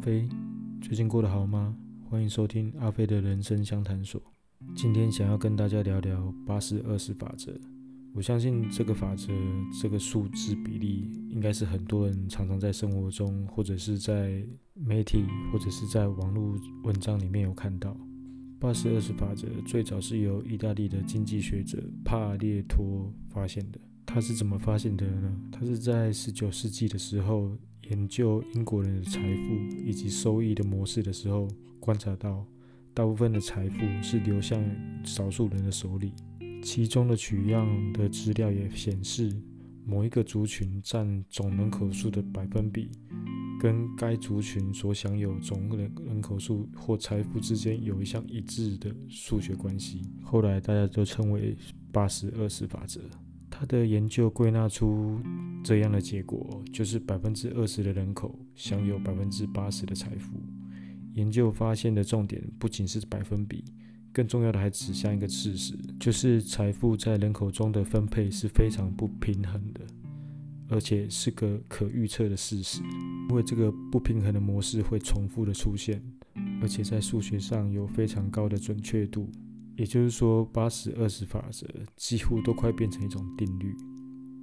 飞，最近过得好吗？欢迎收听阿飞的人生相谈所。今天想要跟大家聊聊八十二十法则。我相信这个法则，这个数字比例，应该是很多人常常在生活中，或者是在媒体，或者是在网络文章里面有看到。八十二十法则最早是由意大利的经济学者帕列托发现的。他是怎么发现的呢？他是在十九世纪的时候研究英国人的财富以及收益的模式的时候，观察到大部分的财富是流向少数人的手里。其中的取样的资料也显示，某一个族群占总人口数的百分比，跟该族群所享有总人人口数或财富之间有一项一致的数学关系。后来大家都称为八十二十法则。他的研究归纳出这样的结果，就是百分之二十的人口享有百分之八十的财富。研究发现的重点不仅是百分比。更重要的还指向一个事实，就是财富在人口中的分配是非常不平衡的，而且是个可预测的事实。因为这个不平衡的模式会重复的出现，而且在数学上有非常高的准确度。也就是说，八十二十法则几乎都快变成一种定律。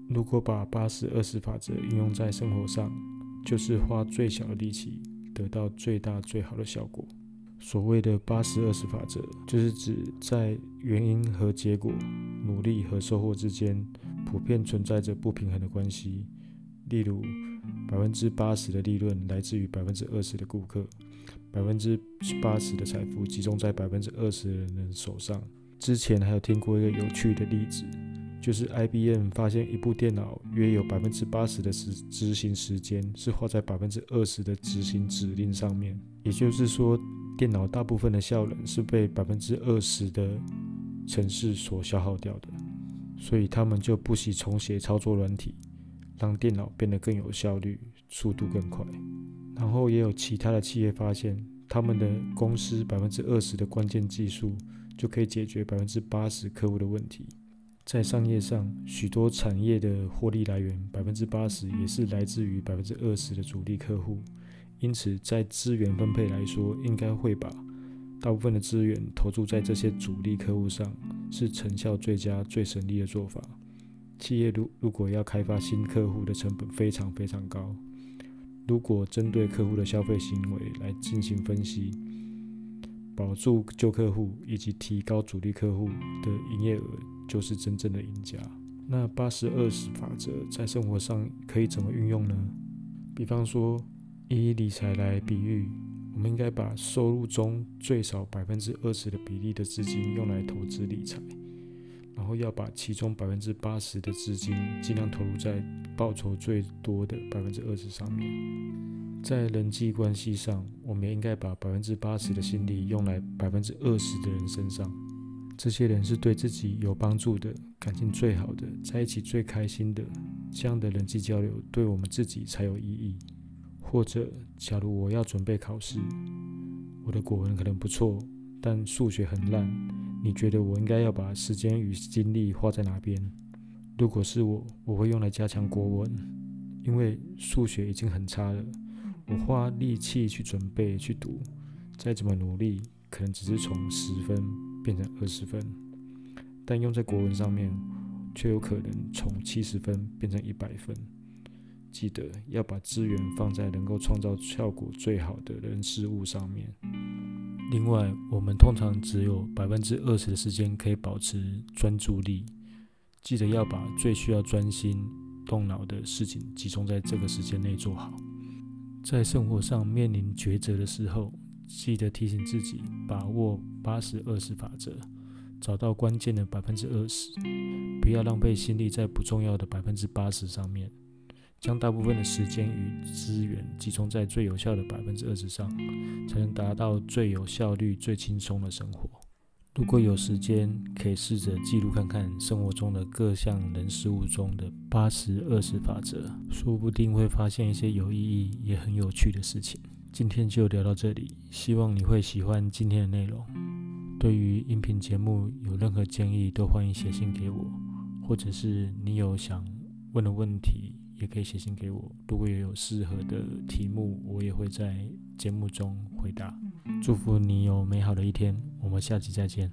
如果把八十二十法则应用在生活上，就是花最小的力气得到最大最好的效果。所谓的八十二十法则，就是指在原因和结果、努力和收获之间，普遍存在着不平衡的关系。例如，百分之八十的利润来自于百分之二十的顾客，百分之八十的财富集中在百分之二十的人手上。之前还有听过一个有趣的例子，就是 IBM 发现一部电脑约有百分之八十的时执行时间是花在百分之二十的执行指令上面，也就是说。电脑大部分的效能是被百分之二十的程式所消耗掉的，所以他们就不惜重写操作软体，让电脑变得更有效率，速度更快。然后也有其他的企业发现，他们的公司百分之二十的关键技术就可以解决百分之八十客户的问题。在商业上，许多产业的获利来源百分之八十也是来自于百分之二十的主力客户。因此，在资源分配来说，应该会把大部分的资源投注在这些主力客户上，是成效最佳、最省力的做法。企业如如果要开发新客户的成本非常非常高，如果针对客户的消费行为来进行分析，保住旧客户以及提高主力客户的营业额，就是真正的赢家。那八十二十法则在生活上可以怎么运用呢？比方说。以理财来比喻，我们应该把收入中最少百分之二十的比例的资金用来投资理财，然后要把其中百分之八十的资金尽量投入在报酬最多的百分之二十上面。在人际关系上，我们也应该把百分之八十的心力用来百分之二十的人身上，这些人是对自己有帮助的，感情最好的，在一起最开心的，这样的人际交流对我们自己才有意义。或者，假如我要准备考试，我的国文可能不错，但数学很烂。你觉得我应该要把时间与精力花在哪边？如果是我，我会用来加强国文，因为数学已经很差了。我花力气去准备去读，再怎么努力，可能只是从十分变成二十分，但用在国文上面，却有可能从七十分变成一百分。记得要把资源放在能够创造效果最好的人事物上面。另外，我们通常只有百分之二十的时间可以保持专注力，记得要把最需要专心动脑的事情集中在这个时间内做好。在生活上面临抉择的时候，记得提醒自己把握八十二十法则，找到关键的百分之二十，不要浪费心力在不重要的百分之八十上面。将大部分的时间与资源集中在最有效的百分之二十上，才能达到最有效率、最轻松的生活。如果有时间，可以试着记录看看生活中的各项人事物中的八十二十法则，说不定会发现一些有意义也很有趣的事情。今天就聊到这里，希望你会喜欢今天的内容。对于音频节目有任何建议，都欢迎写信给我，或者是你有想。问的问题，也可以写信给我。如果也有适合的题目，我也会在节目中回答。祝福你有美好的一天，我们下期再见。